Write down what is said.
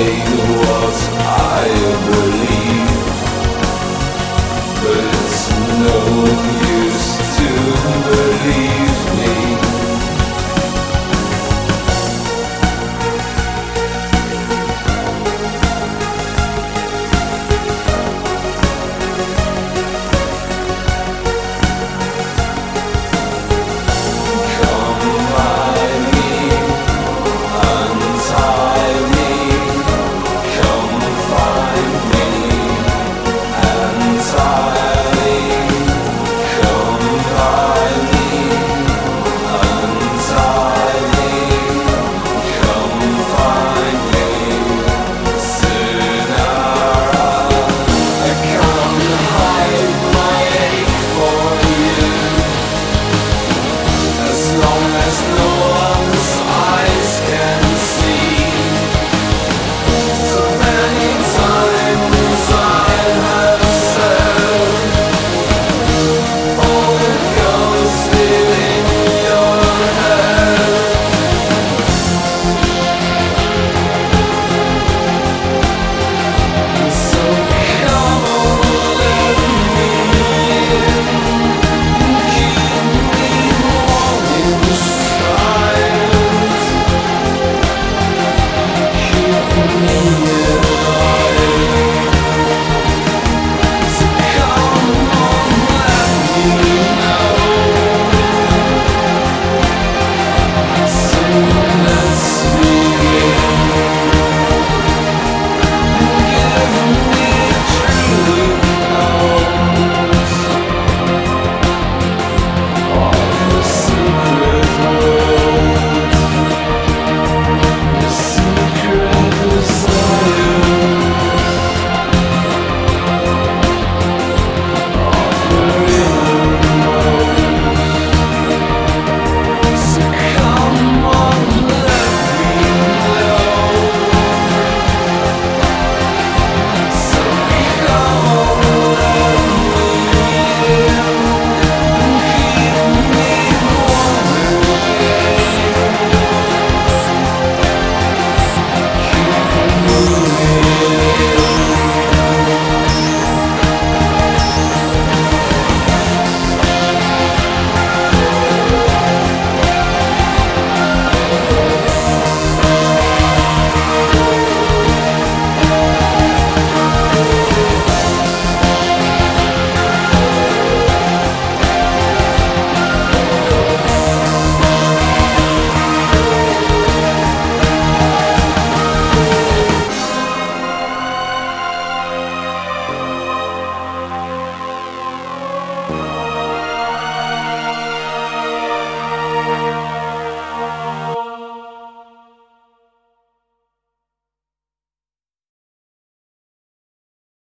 baby.